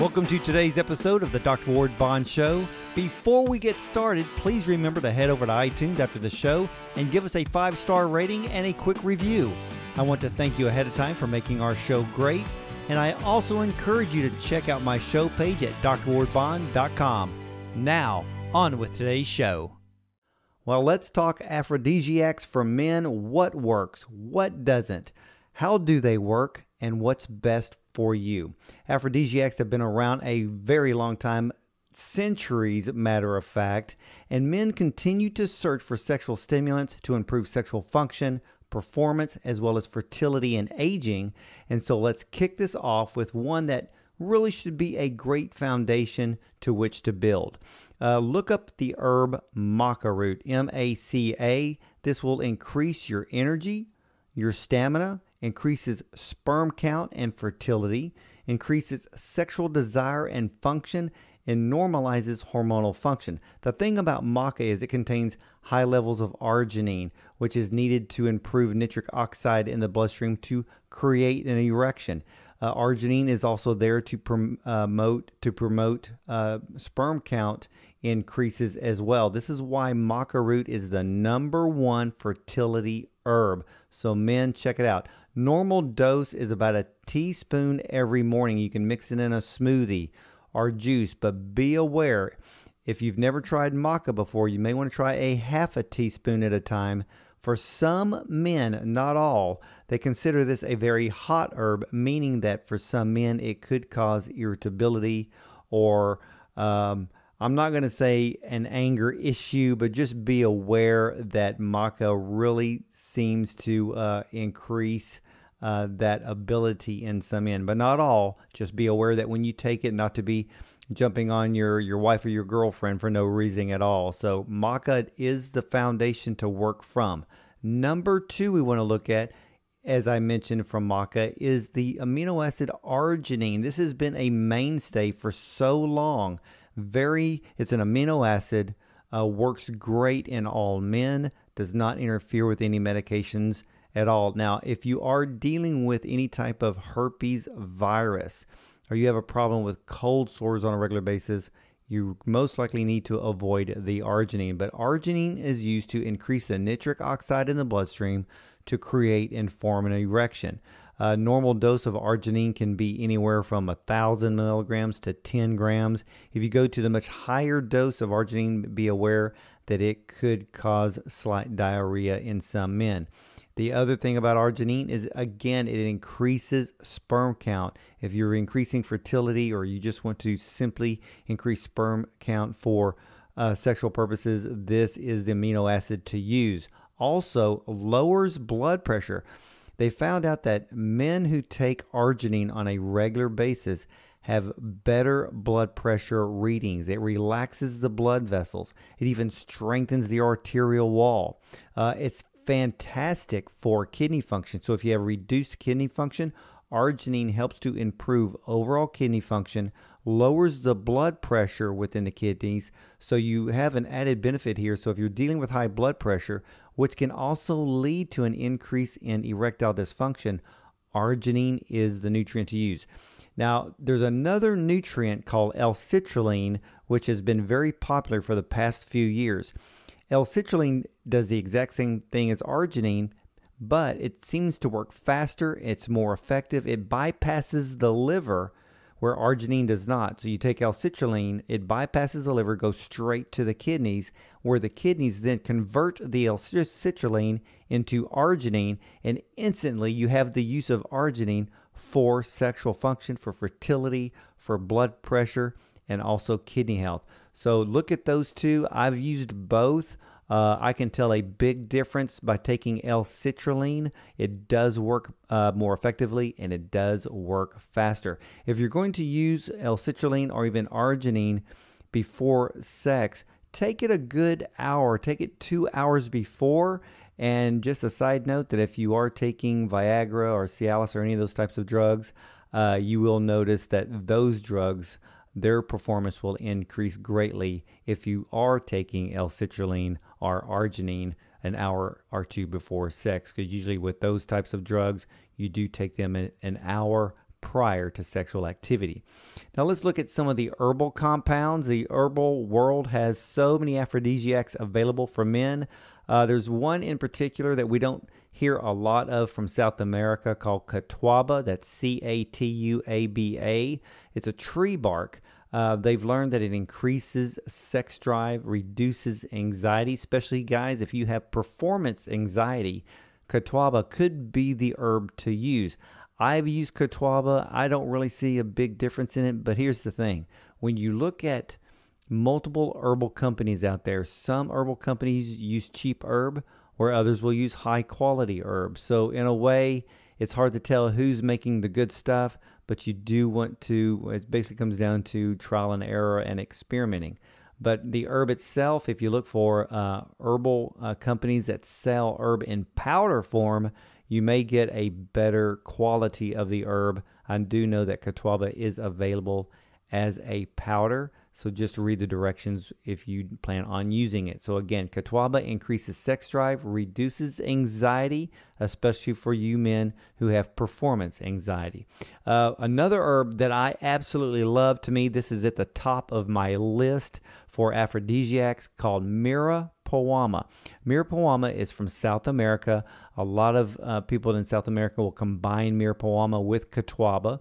Welcome to today's episode of the Dr. Ward Bond Show. Before we get started, please remember to head over to iTunes after the show and give us a five star rating and a quick review. I want to thank you ahead of time for making our show great, and I also encourage you to check out my show page at drwardbond.com. Now, on with today's show. Well, let's talk aphrodisiacs for men. What works? What doesn't? How do they work? And what's best for you? Aphrodisiacs have been around a very long time, centuries, matter of fact, and men continue to search for sexual stimulants to improve sexual function, performance, as well as fertility and aging. And so let's kick this off with one that really should be a great foundation to which to build. Uh, look up the herb maca root, M A C A. This will increase your energy, your stamina, increases sperm count and fertility, increases sexual desire and function, and normalizes hormonal function. The thing about maca is it contains high levels of arginine, which is needed to improve nitric oxide in the bloodstream to create an erection. Uh, arginine is also there to promote to promote uh, sperm count increases as well. This is why maca root is the number one fertility herb. So men, check it out. Normal dose is about a teaspoon every morning. You can mix it in a smoothie or juice, but be aware if you've never tried maca before, you may want to try a half a teaspoon at a time for some men, not all, they consider this a very hot herb, meaning that for some men it could cause irritability or um, I'm not going to say an anger issue, but just be aware that maca really seems to uh, increase uh, that ability in some men, but not all. Just be aware that when you take it, not to be jumping on your your wife or your girlfriend for no reason at all. So maca is the foundation to work from. Number two, we want to look at, as I mentioned from maca, is the amino acid arginine. This has been a mainstay for so long. Very, it's an amino acid. Uh, works great in all men. Does not interfere with any medications at all. Now, if you are dealing with any type of herpes virus, or you have a problem with cold sores on a regular basis, you most likely need to avoid the arginine. But arginine is used to increase the nitric oxide in the bloodstream to create and form an erection. A normal dose of arginine can be anywhere from 1,000 milligrams to 10 grams. If you go to the much higher dose of arginine, be aware that it could cause slight diarrhea in some men. The other thing about arginine is, again, it increases sperm count. If you're increasing fertility or you just want to simply increase sperm count for uh, sexual purposes, this is the amino acid to use. Also, lowers blood pressure. They found out that men who take arginine on a regular basis have better blood pressure readings. It relaxes the blood vessels. It even strengthens the arterial wall. Uh, it's fantastic for kidney function. So if you have reduced kidney function, arginine helps to improve overall kidney function, lowers the blood pressure within the kidneys. So you have an added benefit here. So if you're dealing with high blood pressure, which can also lead to an increase in erectile dysfunction, arginine is the nutrient to use. Now, there's another nutrient called L-citrulline, which has been very popular for the past few years. L-citrulline does the exact same thing as arginine, but it seems to work faster, it's more effective, it bypasses the liver where arginine does not. So you take L-citrulline, it bypasses the liver, goes straight to the kidneys, where the kidneys then convert the L-citrulline into arginine, and instantly you have the use of arginine for sexual function, for fertility, for blood pressure, and also kidney health. So look at those two. I've used both. Uh, I can tell a big difference by taking L-citrulline. It does work uh, more effectively and it does work faster. If you're going to use L-citrulline or even arginine before sex, take it a good hour. Take it two hours before. And just a side note that if you are taking Viagra or Cialis or any of those types of drugs, uh, you will notice that those drugs their performance will increase greatly if you are taking L-citrulline or arginine an hour or two before sex. Because usually with those types of drugs, you do take them an hour prior to sexual activity. Now let's look at some of the herbal compounds. The herbal world has so many aphrodisiacs available for men. Uh, there's one in particular that we don't hear a lot of from South America called Catuaba. That's C A T U A B A. It's a tree bark. Uh, they've learned that it increases sex drive, reduces anxiety, especially guys if you have performance anxiety. Catuaba could be the herb to use. I've used Catuaba. I don't really see a big difference in it, but here's the thing. When you look at multiple herbal companies out there, some herbal companies use cheap herb where others will use high quality herbs. So in a way, it's hard to tell who's making the good stuff, but you do want to, it basically comes down to trial and error and experimenting. But the herb itself, if you look for uh, herbal uh, companies that sell herb in powder form, you may get a better quality of the herb. I do know that Catuaba is available as a powder. So just read the directions if you plan on using it. So again, Catuaba increases sex drive, reduces anxiety, especially for you men who have performance anxiety. Uh, another herb that I absolutely love to me, this is at the top of my list for aphrodisiacs called Muira Puama is from South America. A lot of uh, people in South America will combine Muira Puama with Catuaba.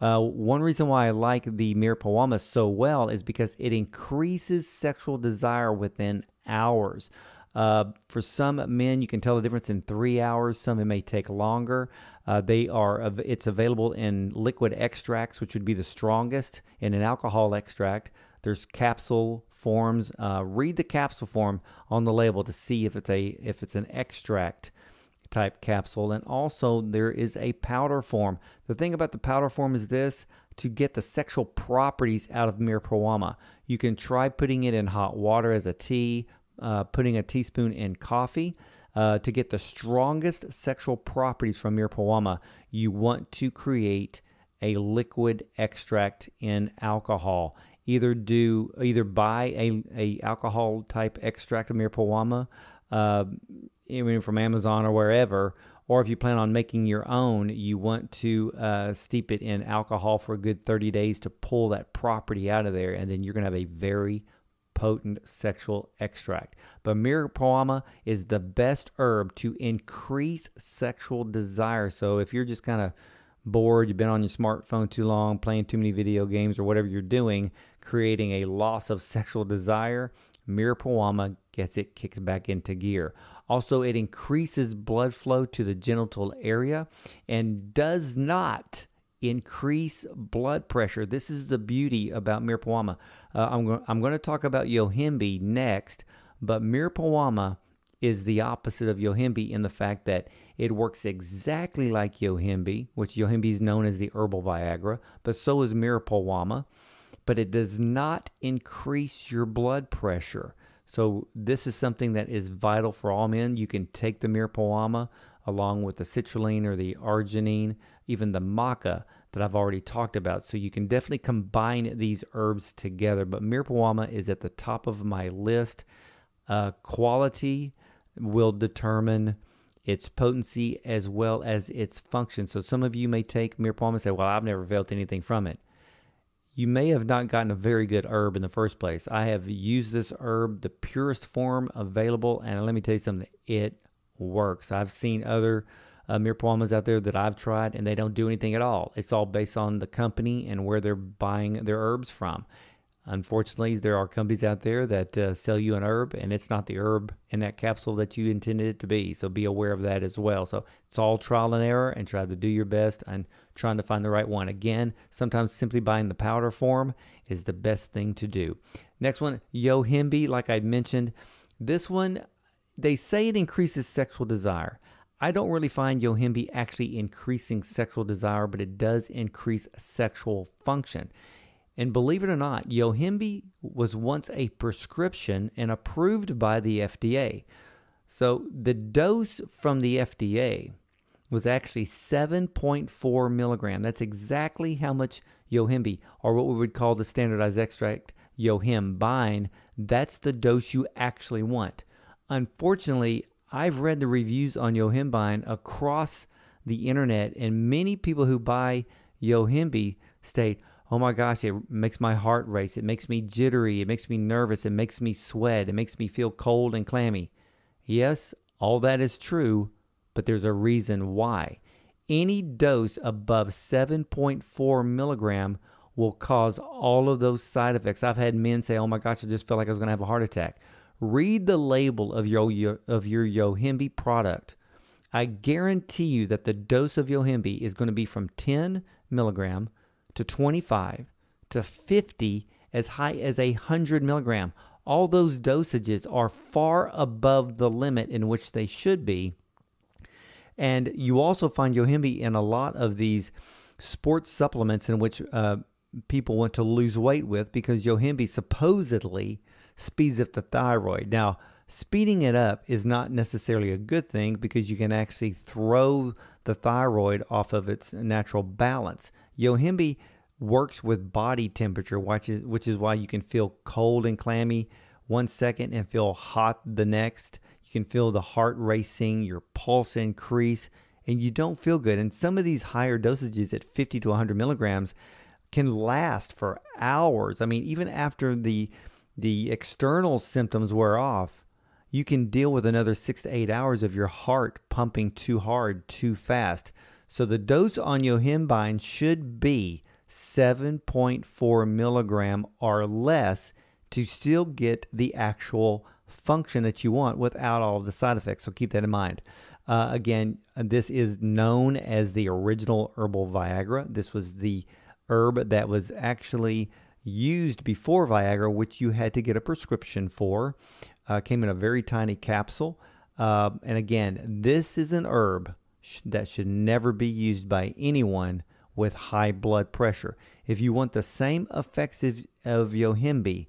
Uh, one reason why I like the Muira so well is because it increases sexual desire within hours. Uh, for some men, you can tell the difference in three hours. Some it may take longer. Uh, they are it's available in liquid extracts, which would be the strongest, in an alcohol extract. There's capsule forms. Uh, read the capsule form on the label to see if it's a if it's an extract type capsule. And also, there is a powder form. The thing about the powder form is this to get the sexual properties out of Muira You can try putting it in hot water as a tea, uh, putting a teaspoon in coffee. Uh, to get the strongest sexual properties from Muira you want to create a liquid extract in alcohol. Either do either buy a, a alcohol type extract of Muira uh, even from Amazon or wherever, or if you plan on making your own, you want to uh, steep it in alcohol for a good 30 days to pull that property out of there, and then you're going to have a very potent sexual extract. But Muira Puama is the best herb to increase sexual desire. So if you're just kind of bored, you've been on your smartphone too long, playing too many video games, or whatever you're doing, creating a loss of sexual desire, Muira Puama gets it kicked back into gear. Also, it increases blood flow to the genital area and does not increase blood pressure. This is the beauty about Muira Puama. Uh, I'm, go- I'm going to talk about Yohimbe next, but Muira Puama is the opposite of Yohimbe in the fact that it works exactly like Yohimbe, which Yohimbe is known as the herbal Viagra, but so is Muira Puama, but it does not increase your blood pressure. So this is something that is vital for all men. You can take the Muira along with the citrulline or the arginine, even the maca that I've already talked about. So you can definitely combine these herbs together. But Muira is at the top of my list. Uh, quality will determine its potency as well as its function. So some of you may take Muira and say, "Well, I've never felt anything from it." You may have not gotten a very good herb in the first place. I have used this herb, the purest form available, and let me tell you something, it works. I've seen other uh, out there that I've tried, and they don't do anything at all. It's all based on the company and where they're buying their herbs from. Unfortunately, there are companies out there that uh, sell you an herb, and it's not the herb in that capsule that you intended it to be. So be aware of that as well. So it's all trial and error, and try to do your best and trying to find the right one. Again, sometimes simply buying the powder form is the best thing to do. Next one, Yohimbe, like I mentioned. This one, they say it increases sexual desire. I don't really find Yohimbe actually increasing sexual desire, but it does increase sexual function. And believe it or not, Yohimbe was once a prescription and approved by the FDA. So the dose from the FDA was actually 7.4 milligram. That's exactly how much Yohimbe, or what we would call the standardized extract, Yohimbine, that's the dose you actually want. Unfortunately, I've read the reviews on Yohimbine across the internet, and many people who buy Yohimbe state, oh my gosh, it makes my heart race. It makes me jittery. It makes me nervous. It makes me sweat. It makes me feel cold and clammy. Yes, all that is true, but there's a reason why. Any dose above 7.4 milligram will cause all of those side effects. I've had men say, "Oh my gosh, I just felt like I was going to have a heart attack." Read the label of your, of your Yohimbe product. I guarantee you that the dose of Yohimbe is going to be from 10 milligram to 25 to 50 as high as a 100 milligram. All those dosages are far above the limit in which they should be. And you also find Yohimbe in a lot of these sports supplements in which uh, people want to lose weight with because Yohimbe supposedly speeds up the thyroid. Now, speeding it up is not necessarily a good thing because you can actually throw the thyroid off of its natural balance. Yohimbe works with body temperature, which is, which is why you can feel cold and clammy one second and feel hot the next. You can feel the heart racing, your pulse increase, and you don't feel good. And some of these higher dosages at 50 to 100 milligrams can last for hours. I mean, even after the the external symptoms wear off, you can deal with another six to eight hours of your heart pumping too hard, too fast. So the dose on yohimbine should be 7.4 milligram or less to still get the actual function that you want without all of the side effects. So keep that in mind. Uh, again, this is known as the original herbal Viagra. This was the herb that was actually used before Viagra, which you had to get a prescription for. Uh, came in a very tiny capsule. Uh, and again, this is an herb sh- that should never be used by anyone with high blood pressure. If you want the same effects of, of Yohimbe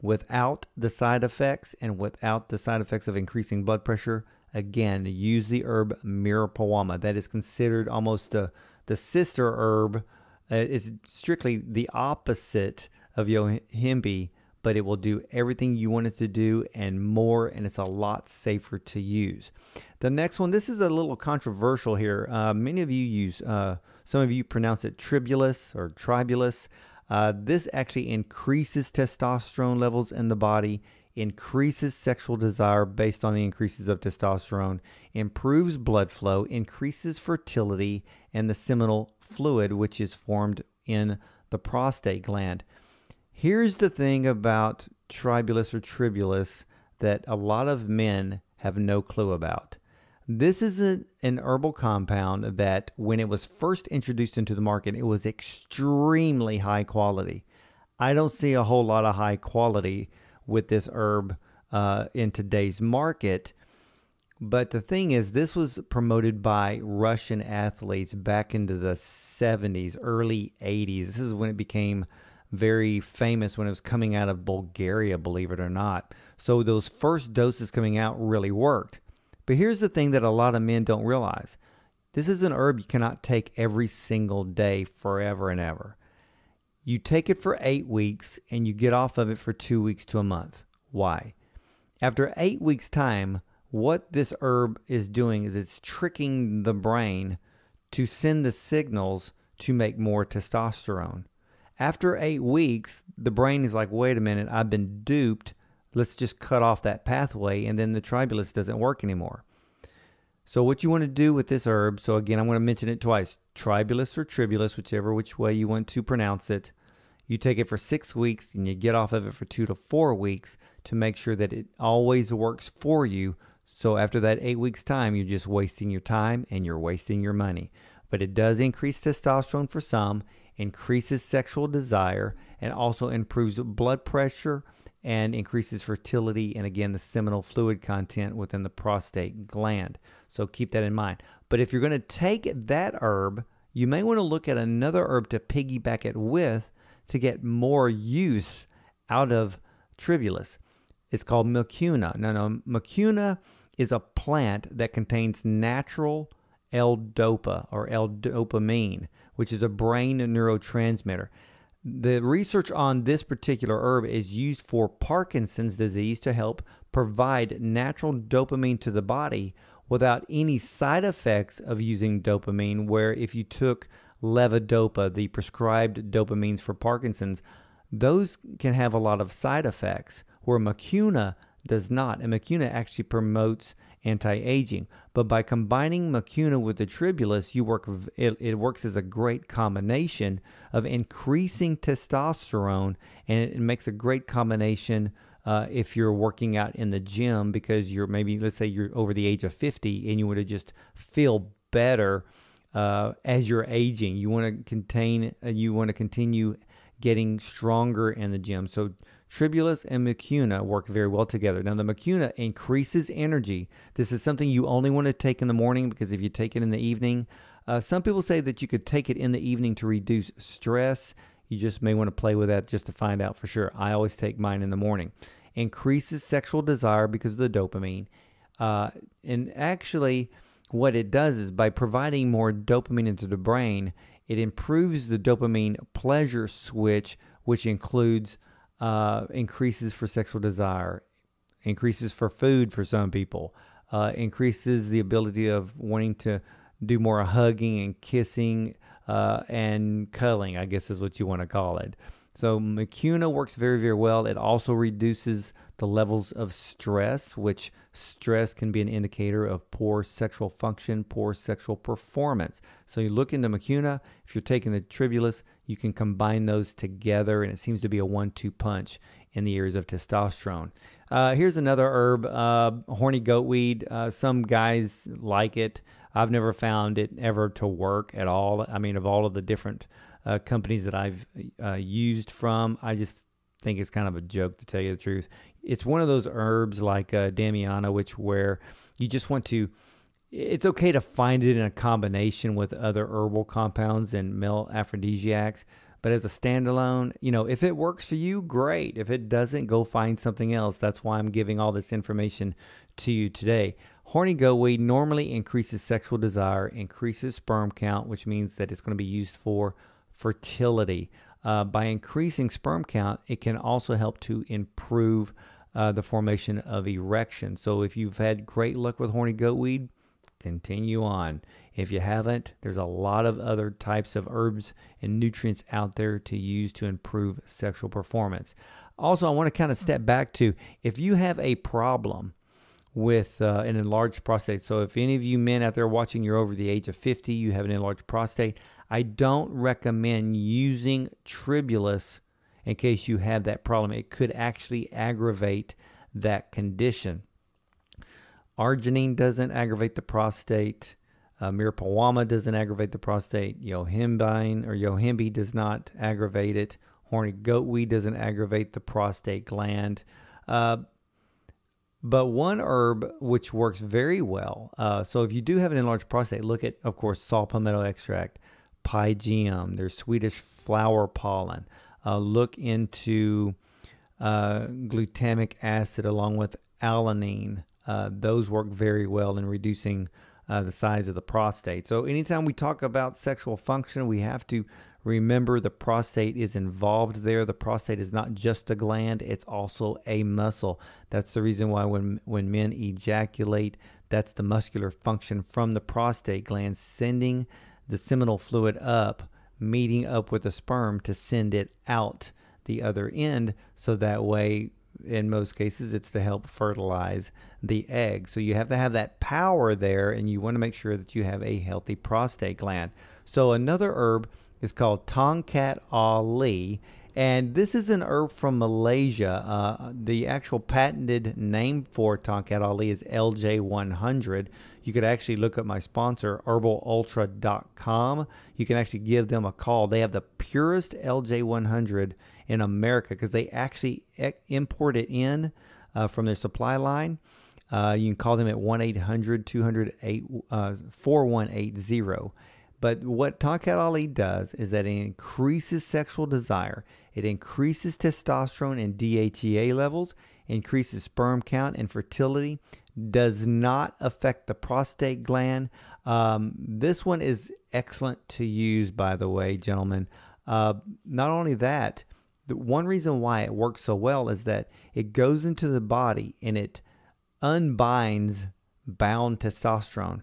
without the side effects and without the side effects of increasing blood pressure, again, use the herb Muira Puama. That is considered almost the, the sister herb uh, it's strictly the opposite of Yohimbe, but it will do everything you want it to do and more, and it's a lot safer to use. The next one, this is a little controversial here. Uh, many of you use, uh, some of you pronounce it tribulus or tribulus. Uh, this actually increases testosterone levels in the body, increases sexual desire based on the increases of testosterone, improves blood flow, increases fertility and the seminal fluid which is formed in the prostate gland. Here's the thing about tribulus or tribulus that a lot of men have no clue about. This is a, an herbal compound that, when it was first introduced into the market, it was extremely high quality. I don't see a whole lot of high quality with this herb uh, in today's market but the thing is, this was promoted by Russian athletes back into the 70s, early 80s. This is when it became very famous when it was coming out of Bulgaria, believe it or not. So those first doses coming out really worked. But here's the thing that a lot of men don't realize this is an herb you cannot take every single day forever and ever. You take it for eight weeks and you get off of it for two weeks to a month. Why? After eight weeks' time, what this herb is doing is it's tricking the brain to send the signals to make more testosterone. After eight weeks, the brain is like, wait a minute, I've been duped. Let's just cut off that pathway, and then the tribulus doesn't work anymore. So, what you want to do with this herb, so again, I'm going to mention it twice tribulus or tribulus, whichever which way you want to pronounce it. You take it for six weeks and you get off of it for two to four weeks to make sure that it always works for you so after that eight weeks time, you're just wasting your time and you're wasting your money. But it does increase testosterone for some, increases sexual desire, and also improves blood pressure and increases fertility and again the seminal fluid content within the prostate gland. So keep that in mind. But if you're going to take that herb, you may want to look at another herb to piggyback it with to get more use out of tribulus. It's called mucuna. Now, no, mucuna is a plant that contains natural L-DOPA or L-dopamine, which is a brain neurotransmitter. The research on this particular herb is used for Parkinson's disease to help provide natural dopamine to the body without any side effects of using dopamine. Where if you took levodopa, the prescribed dopamines for Parkinson's, those can have a lot of side effects, where mucuna does not. And macuna actually promotes anti-aging. But by combining mucuna with the tribulus, you work it, it works as a great combination of increasing testosterone, and it, makes a great combination uh, if you're working out in the gym because you're maybe let's say you're over the age of 50 and you want to just feel better uh, as you're aging. You want to contain, uh, you want to continue getting stronger in the gym. So Tribulus and mucuna work very well together. Now, the mucuna increases energy. This is something you only want to take in the morning because if you take it in the evening, uh, some people say that you could take it in the evening to reduce stress. You just may want to play with that just to find out for sure. I always take mine in the morning. Increases sexual desire because of the dopamine. Uh, and actually, what it does is by providing more dopamine into the brain, it improves the dopamine pleasure switch, which includes uh, increases for sexual desire, increases for food for some people, uh, increases the ability of wanting to do more hugging and kissing uh, and cuddling, I guess is what you want to call it. So Mucuna works very, very well. It also reduces the levels of stress, which stress can be an indicator of poor sexual function, poor sexual performance. So you look into Mucuna, If you're taking the tribulus, you can combine those together, and it seems to be a one-two punch in the areas of testosterone. Uh, here's another herb, uh, horny goatweed. Uh, some guys like it. I've never found it ever to work at all. I mean, of all of the different uh, companies that I've uh, used from. I just think it's kind of a joke to tell you the truth. It's one of those herbs like uh, Damiana, which where you just want to. It's okay to find it in a combination with other herbal compounds and male aphrodisiacs, but as a standalone, you know, if it works for you, great. If it doesn't, go find something else. That's why I'm giving all this information to you today. Horny goatweed normally increases sexual desire, increases sperm count, which means that it's going to be used for fertility. Uh, by increasing sperm count, it can also help to improve uh, the formation of erection. So if you've had great luck with horny goatweed, continue on. If you haven't, there's a lot of other types of herbs and nutrients out there to use to improve sexual performance. Also, I want to kind of step back to if you have a problem with uh, an enlarged prostate. So, if any of you men out there watching, you're over the age of 50, you have an enlarged prostate, I don't recommend using tribulus in case you have that problem. It could actually aggravate that condition. Arginine doesn't aggravate the prostate. Uh, Muira Puama doesn't aggravate the prostate. Yohimbine or Yohimbe does not aggravate it. Horny goatweed doesn't aggravate the prostate gland. Uh, but one herb which works very well. Uh, so if you do have an enlarged prostate, look at, of course, saw palmetto extract pygeum, there's Swedish flower pollen. Uh, look into uh, glutamic acid along with alanine. Uh, those work very well in reducing uh, the size of the prostate. So, anytime we talk about sexual function, we have to remember the prostate is involved there. The prostate is not just a gland, it's also a muscle. That's the reason why when, when men ejaculate, that's the muscular function from the prostate gland sending the seminal fluid up, meeting up with the sperm to send it out the other end. So that way, in most cases, it's to help fertilize the egg. So you have to have that power there, and you want to make sure that you have a healthy prostate gland. So another herb is called Tongkat Ali, and this is an herb from Malaysia. Uh, the actual patented name for Tongkat Ali is LJ100. You could actually look up my sponsor, herbalultra.com. You can actually give them a call. They have the purest LJ100 in America because they actually import it in uh, from their supply line. Uh, you can call them at 1 800 208 4180. But what Tongkat Ali does is that it increases sexual desire, it increases testosterone and DHEA levels, increases sperm count and fertility, does not affect the prostate gland. Um, this one is excellent to use, by the way, gentlemen. Uh, not only that, the one reason why it works so well is that it goes into the body and it unbinds bound testosterone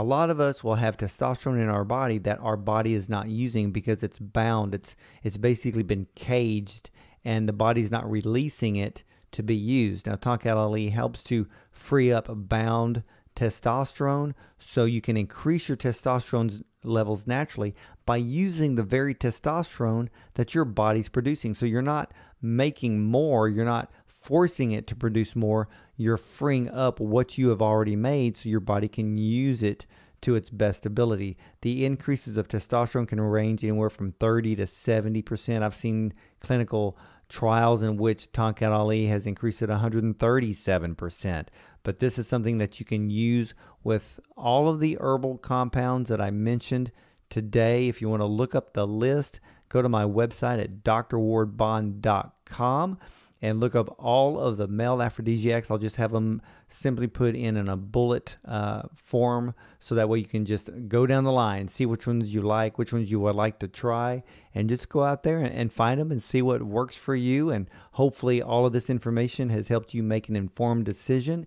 a lot of us will have testosterone in our body that our body is not using because it's bound. It's it's basically been caged and the body's not releasing it to be used. Now Tongkat Ali helps to free up bound testosterone so you can increase your testosterone levels naturally by using the very testosterone that your body's producing. So you're not making more, you're not forcing it to produce more, you're freeing up what you have already made so your body can use it to its best ability. The increases of testosterone can range anywhere from 30 to 70%. I've seen clinical trials in which Tongkat Ali has increased it 137%. But this is something that you can use with all of the herbal compounds that I mentioned today. If you want to look up the list, go to my website at drwardbond.com and look up all of the male aphrodisiacs. I'll just have them simply put in, in a bullet uh, form so that way you can just go down the line, see which ones you like, which ones you would like to try, and just go out there and, and find them and see what works for you. And hopefully, all of this information has helped you make an informed decision.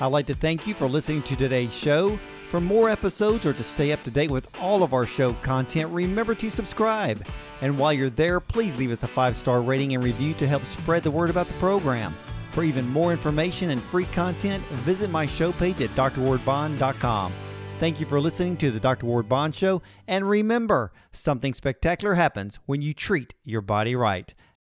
I'd like to thank you for listening to today's show. For more episodes or to stay up to date with all of our show content, remember to subscribe. And while you're there, please leave us a five star rating and review to help spread the word about the program. For even more information and free content, visit my show page at drwardbond.com. Thank you for listening to the Dr. Ward Bond Show, and remember, something spectacular happens when you treat your body right.